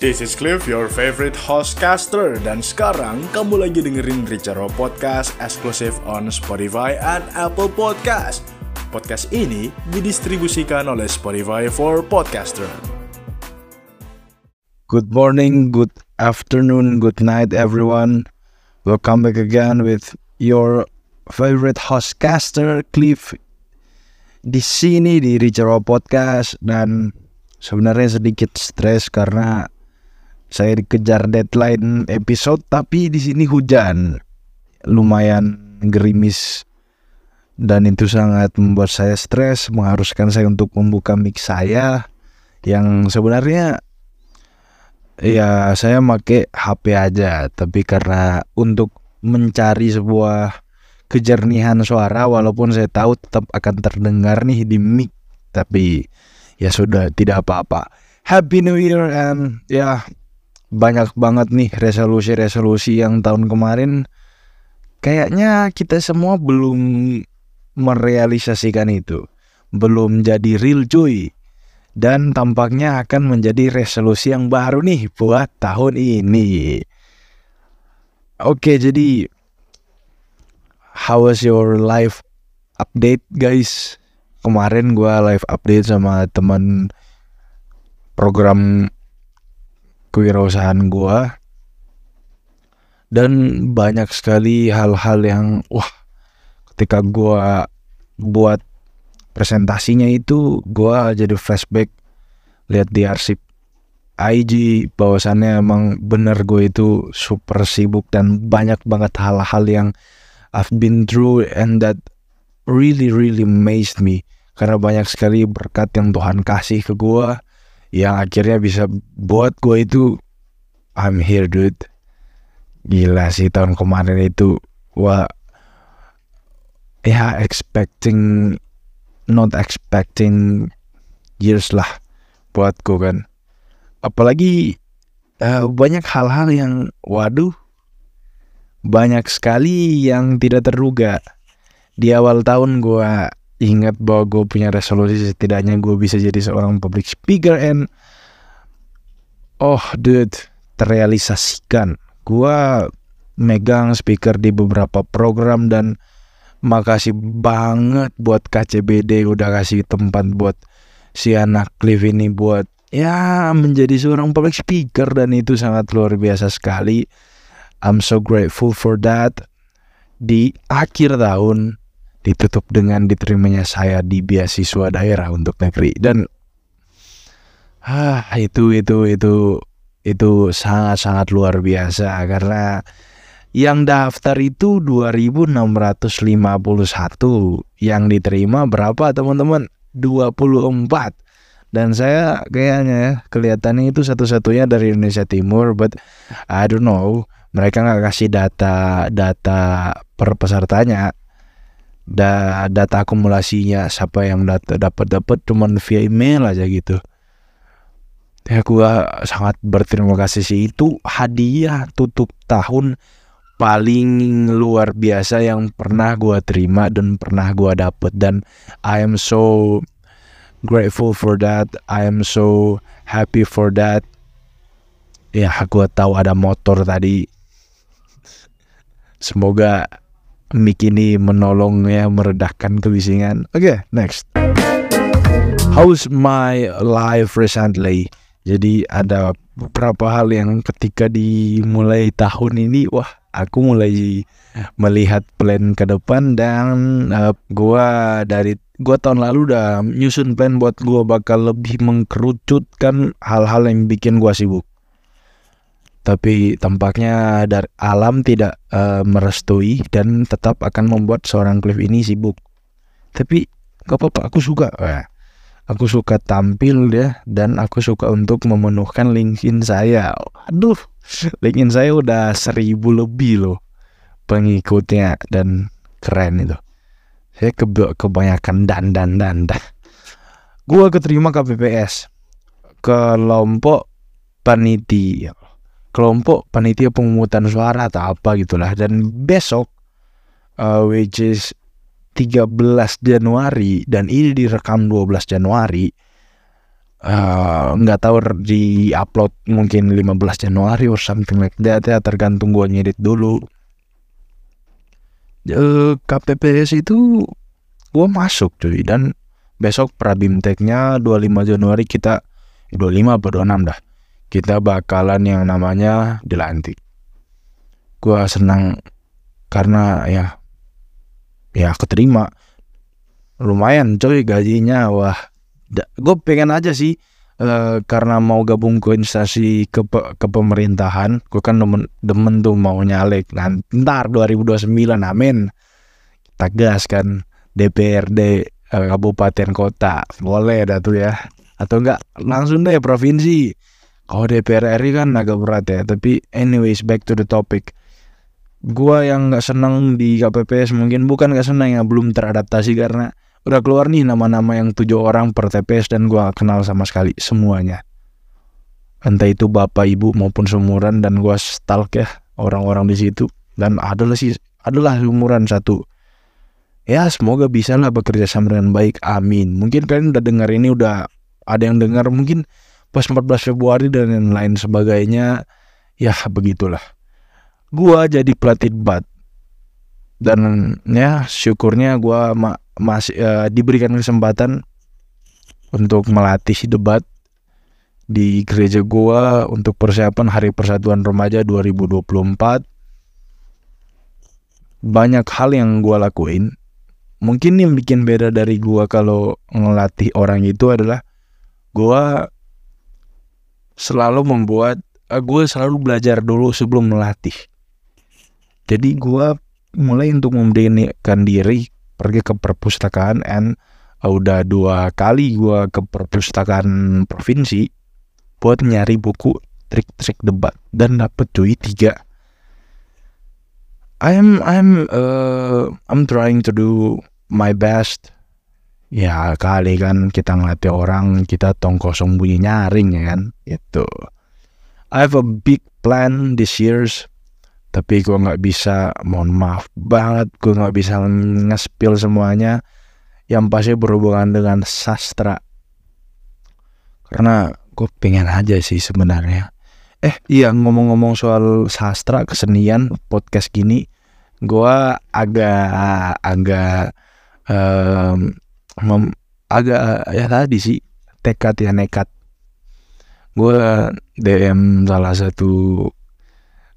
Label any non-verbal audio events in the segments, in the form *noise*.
This is Cliff, your favorite hostcaster Dan sekarang kamu lagi dengerin Richaro Podcast Exclusive on Spotify and Apple Podcast. Podcast ini didistribusikan oleh Spotify for Podcaster. Good morning, good afternoon, good night everyone. Welcome back again with your favorite hostcaster Cliff. Di sini di Richaro Podcast dan sebenarnya sedikit stres karena saya dikejar deadline episode tapi di sini hujan. Lumayan gerimis dan itu sangat membuat saya stres mengharuskan saya untuk membuka mic saya yang sebenarnya ya saya pakai HP aja tapi karena untuk mencari sebuah kejernihan suara walaupun saya tahu tetap akan terdengar nih di mic tapi ya sudah tidak apa-apa. Happy New Year and ya banyak banget nih resolusi-resolusi yang tahun kemarin. Kayaknya kita semua belum merealisasikan itu. Belum jadi real cuy. Dan tampaknya akan menjadi resolusi yang baru nih buat tahun ini. Oke jadi how was your life update guys? Kemarin gue live update sama teman program kewirausahaan gue dan banyak sekali hal-hal yang wah ketika gue buat presentasinya itu gue jadi flashback lihat di arsip IG bahwasannya emang bener gue itu super sibuk dan banyak banget hal-hal yang I've been through and that really really amazed me. Karena banyak sekali berkat yang Tuhan kasih ke gue yang akhirnya bisa buat gue itu I'm here dude. Gila sih tahun kemarin itu wah ya expecting not expecting years lah buatku kan. Apalagi uh, banyak hal-hal yang waduh banyak sekali yang tidak terduga. Di awal tahun gue ingat bahwa gue punya resolusi setidaknya gue bisa jadi seorang public speaker and oh dude terrealisasikan. Gue megang speaker di beberapa program dan makasih banget buat KCBD udah kasih tempat buat si anak Cliff ini buat ya menjadi seorang public speaker dan itu sangat luar biasa sekali. I'm so grateful for that. Di akhir tahun ditutup dengan diterimanya saya di beasiswa daerah untuk negeri. Dan ah itu itu itu itu sangat sangat luar biasa. Karena yang daftar itu 2651 yang diterima berapa teman-teman? 24 dan saya kayaknya ya kelihatannya itu satu-satunya dari Indonesia Timur but I don't know. Mereka nggak kasih data data per pesertanya da data akumulasinya siapa yang dapat dapat cuman via email aja gitu. Ya gua sangat berterima kasih sih. Itu hadiah tutup tahun paling luar biasa yang pernah gua terima dan pernah gua dapet. Dan I am so grateful for that. I am so happy for that. Ya gua tahu ada motor tadi. Semoga mic ini menolong ya meredahkan kebisingan. Oke, okay, next. How's my life recently? Jadi ada beberapa hal yang ketika dimulai tahun ini, wah aku mulai melihat plan ke depan dan uh, gua dari gua tahun lalu udah nyusun plan buat gua bakal lebih mengkerucutkan hal-hal yang bikin gua sibuk tapi tampaknya dari alam tidak uh, merestui dan tetap akan membuat seorang Cliff ini sibuk. Tapi gak apa-apa, aku suka. Eh, aku suka tampil ya dan aku suka untuk memenuhkan LinkedIn saya. Aduh, LinkedIn saya udah seribu lebih loh pengikutnya dan keren itu. Saya ke kebanyakan dan dan dan dah. Gua keterima KPPS kelompok panitia kelompok panitia pemungutan suara atau apa gitulah. Dan besok uh, which is 13 Januari dan ini direkam 12 Januari eh, nggak tahu di upload mungkin 15 Januari or something like that ya tergantung gue ngedit dulu. Eh, KPPS itu gue masuk cuy. Dan besok prabimteknya 25 Januari kita 25 atau 26 dah kita bakalan yang namanya dilantik. Gue senang karena ya ya keterima. Lumayan coy gajinya wah. Gue pengen aja sih uh, karena mau gabung ke instansi ke ke pemerintahan gue kan demen demen tuh mau nyalek. Nanti ntar 2029 amin. Kita gas kan DPRD uh, kabupaten kota. Boleh dah tuh ya. Atau enggak langsung deh provinsi kalau DPR RI kan agak berat ya tapi anyways back to the topic. Gua yang nggak senang di KPPS mungkin bukan nggak senang ya belum teradaptasi karena udah keluar nih nama-nama yang tujuh orang per TPS dan gua kenal sama sekali semuanya. Entah itu bapak ibu maupun seumuran dan gua stalk ya orang-orang di situ. Dan adalah sih adalah seumuran satu. Ya semoga bisa lah bekerja sama dengan baik. Amin. Mungkin kalian udah dengar ini udah ada yang dengar mungkin pas 14 Februari dan lain sebagainya ya begitulah. Gua jadi pelatih debat dan ya syukurnya gua ma masih uh, diberikan kesempatan untuk melatih debat di gereja gua untuk persiapan Hari Persatuan Remaja 2024 banyak hal yang gua lakuin. Mungkin yang bikin beda dari gua kalau ngelatih orang itu adalah gua selalu membuat uh, gue selalu belajar dulu sebelum melatih. Jadi gue mulai untuk memberikan diri pergi ke perpustakaan and uh, udah dua kali gue ke perpustakaan provinsi buat nyari buku trik-trik debat dan dapet cuy tiga. I'm I'm uh, I'm trying to do my best ya kali kan kita ngelatih orang kita tong kosong bunyi nyaring ya kan? Itu I have a big plan this years tapi gue nggak bisa mohon maaf banget gue nggak bisa ngespil semuanya. Yang pasti berhubungan dengan sastra. Karena gue pengen aja sih sebenarnya. Eh iya ngomong-ngomong soal sastra kesenian podcast gini gue agak agak um, mem, agak ya tadi sih tekad ya nekat gue DM salah satu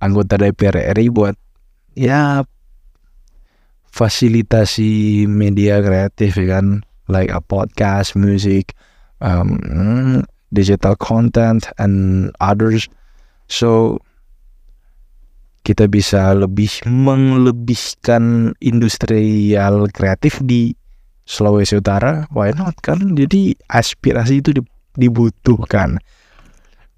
anggota DPR RI buat ya fasilitasi media kreatif ya kan like a podcast, music, um, digital content and others. So kita bisa lebih melebihkan industrial kreatif di Sulawesi Utara, why not kan? Jadi aspirasi itu dibutuhkan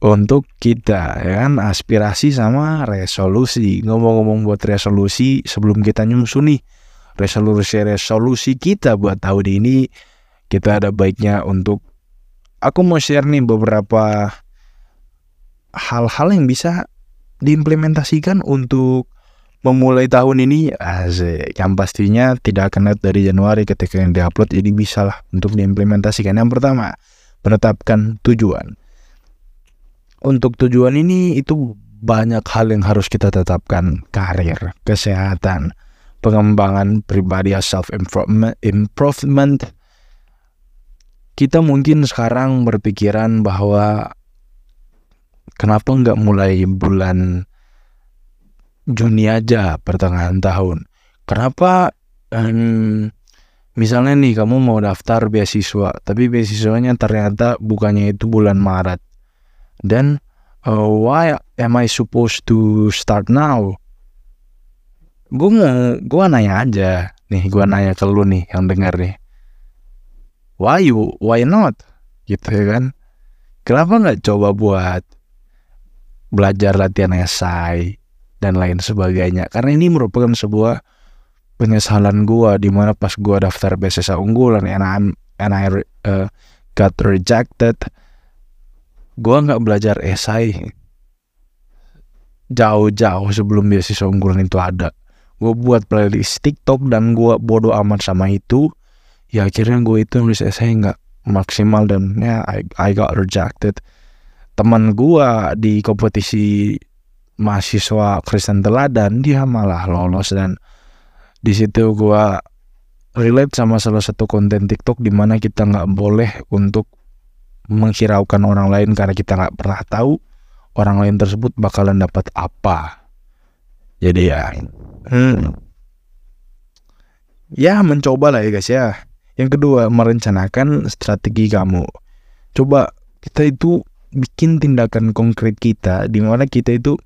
untuk kita ya kan aspirasi sama resolusi ngomong-ngomong buat resolusi sebelum kita nyusun nih resolusi-resolusi kita buat tahun ini kita ada baiknya untuk aku mau share nih beberapa hal-hal yang bisa diimplementasikan untuk memulai tahun ini asik yang pastinya tidak akan lihat dari Januari ketika yang diupload jadi bisa lah untuk diimplementasikan. Yang pertama menetapkan tujuan. Untuk tujuan ini itu banyak hal yang harus kita tetapkan. Karir kesehatan pengembangan pribadi self improvement improvement. Kita mungkin sekarang berpikiran bahwa kenapa nggak mulai bulan Juni aja pertengahan tahun. Kenapa um, misalnya nih kamu mau daftar beasiswa tapi beasiswanya ternyata bukannya itu bulan Maret. Then uh, why am I supposed to start now? Gue gue nanya aja. Nih gue nanya ke lu nih yang dengar nih. Why you why not? Gitu ya kan? Kenapa nggak coba buat belajar latihan esai dan lain sebagainya. Karena ini merupakan sebuah penyesalan gue di mana pas gue daftar beasiswa unggulan and I and I uh, got rejected gue nggak belajar esai. Jauh-jauh sebelum beasiswa unggulan itu ada. Gue buat playlist TikTok dan gue bodoh amat sama itu. Ya akhirnya gue itu nulis esai nggak maksimal dan ya I, I got rejected. Teman gua di kompetisi mahasiswa Kristen Teladan dia malah lolos dan di situ gua relate sama salah satu konten TikTok di mana kita nggak boleh untuk menghiraukan orang lain karena kita nggak pernah tahu orang lain tersebut bakalan dapat apa. Jadi ya, hmm, ya mencoba lah ya guys ya. Yang kedua merencanakan strategi kamu. Coba kita itu bikin tindakan konkret kita di mana kita itu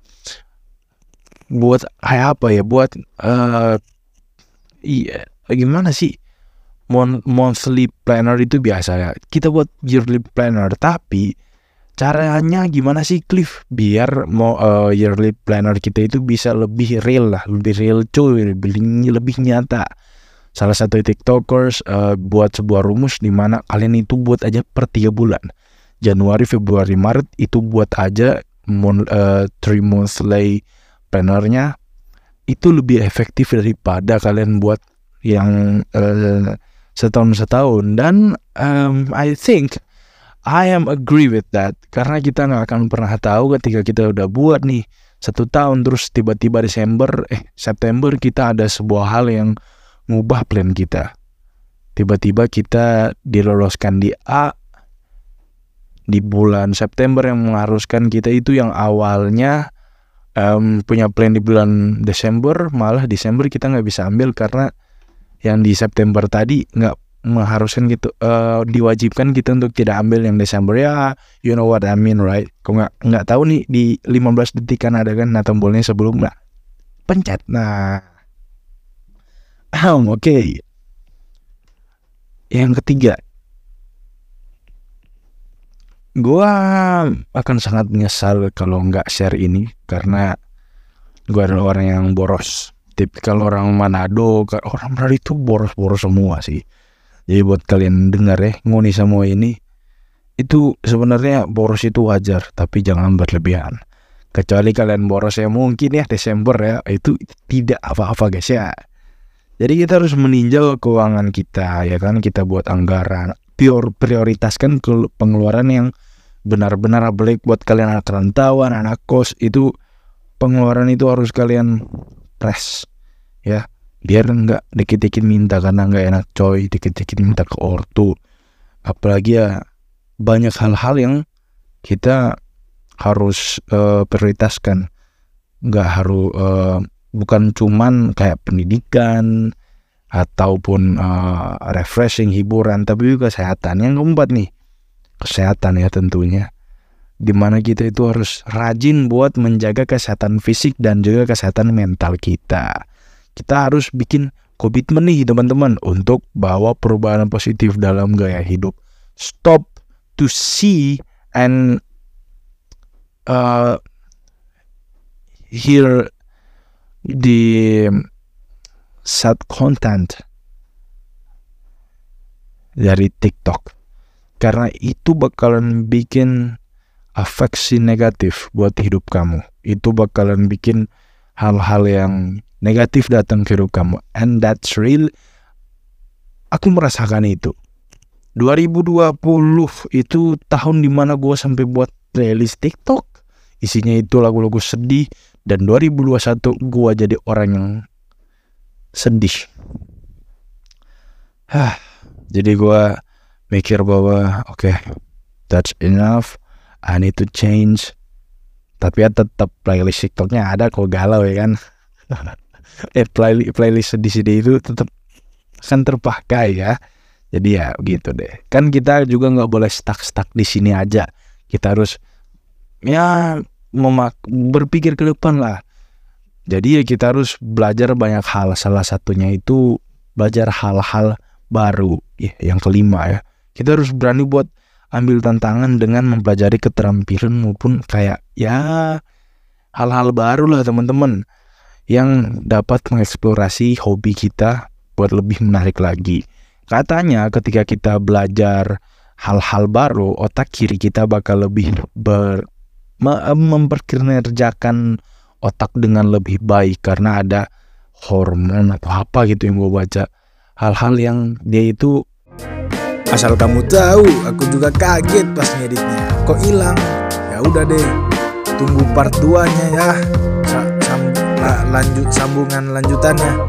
buat kayak apa ya buat uh, iya gimana sih? Mon monthly planner itu biasa ya kita buat yearly planner tapi caranya gimana sih Cliff? Biar mau uh, yearly planner kita itu bisa lebih real lah lebih real cuy lebih lebih nyata. Salah satu tiktokers uh, buat sebuah rumus di mana kalian itu buat aja per tiga bulan Januari Februari Maret itu buat aja mon, uh, three monthly plannernya itu lebih efektif daripada kalian buat yang uh, setahun setahun. Dan um, I think I am agree with that. Karena kita nggak akan pernah tahu ketika kita udah buat nih satu tahun terus tiba-tiba Desember eh September kita ada sebuah hal yang ngubah plan kita. Tiba-tiba kita diloloskan di A di bulan September yang mengharuskan kita itu yang awalnya um, punya plan di bulan Desember malah Desember kita nggak bisa ambil karena yang di September tadi nggak mengharuskan gitu uh, diwajibkan kita untuk tidak ambil yang Desember. Ya you know what I mean right? Kok nggak nggak tahu nih di 15 detik kan ada kan nah tombolnya sebelum nah pencet. Nah *clears throat* oke. Okay. yang ketiga gua akan sangat menyesal kalau nggak share ini karena gua adalah orang yang boros. Tipikal orang Manado orang Manado itu boros-boros semua sih. Jadi buat kalian dengar ya ngoni semua ini itu sebenarnya boros itu wajar tapi jangan berlebihan. Kecuali kalian boros ya mungkin ya Desember ya itu tidak apa-apa guys ya. Jadi kita harus meninjau keuangan kita ya kan? Kita buat anggaran prior prioritaskan ke pengeluaran yang benar-benar baik buat kalian anak rantauan anak kos itu pengeluaran itu harus kalian press ya. Biar nggak dikit-dikit minta karena nggak enak coy dikit-dikit minta ke ortu. Apalagi ya banyak hal-hal yang kita harus uh, prioritaskan. Nggak harus uh, bukan cuman kayak pendidikan ataupun uh, refreshing hiburan tapi juga kesehatan yang keempat nih kesehatan ya tentunya di mana kita itu harus rajin buat menjaga kesehatan fisik dan juga kesehatan mental kita. Kita harus bikin komitmen nih teman-teman untuk bawa perubahan positif dalam gaya hidup. Stop to see and uh, hear the sad content dari TikTok karena itu bakalan bikin afeksi negatif buat hidup kamu. Itu bakalan bikin hal-hal yang negatif datang ke hidup kamu. And that's real. Aku merasakan itu. 2020 itu tahun di mana gue sampai buat playlist TikTok. Isinya itu lagu-lagu sedih. Dan 2021 gue jadi orang yang sedih. Hah, jadi gue mikir bahwa oke, okay, that's enough I need to change. Tapi ya tetap playlist TikToknya ada kok galau ya kan. *laughs* Eh playlist playlist sedih-sedih itu tetap kan terpakai ya. Jadi ya gitu deh. Kan kita juga nggak boleh stuck-stuck di sini aja. Kita harus ya memak berpikir ke depan lah jadi ya kita harus belajar banyak hal salah satunya itu belajar hal-hal baru ya yang kelima ya kita harus berani buat ambil tantangan dengan mempelajari keterampilan maupun kayak ya hal-hal baru lah teman-teman yang dapat mengeksplorasi hobi kita buat lebih menarik lagi. Katanya ketika kita belajar hal-hal baru, otak kiri kita bakal lebih ber, memperkerjakan otak dengan lebih baik karena ada hormon atau apa gitu yang gue baca. Hal-hal yang dia itu Asal kamu tahu, aku juga kaget pas ngeditnya. Kok hilang? Ya udah deh, tunggu part 2-nya ya. Sa- sam- la- lanjut sambungan lanjutannya.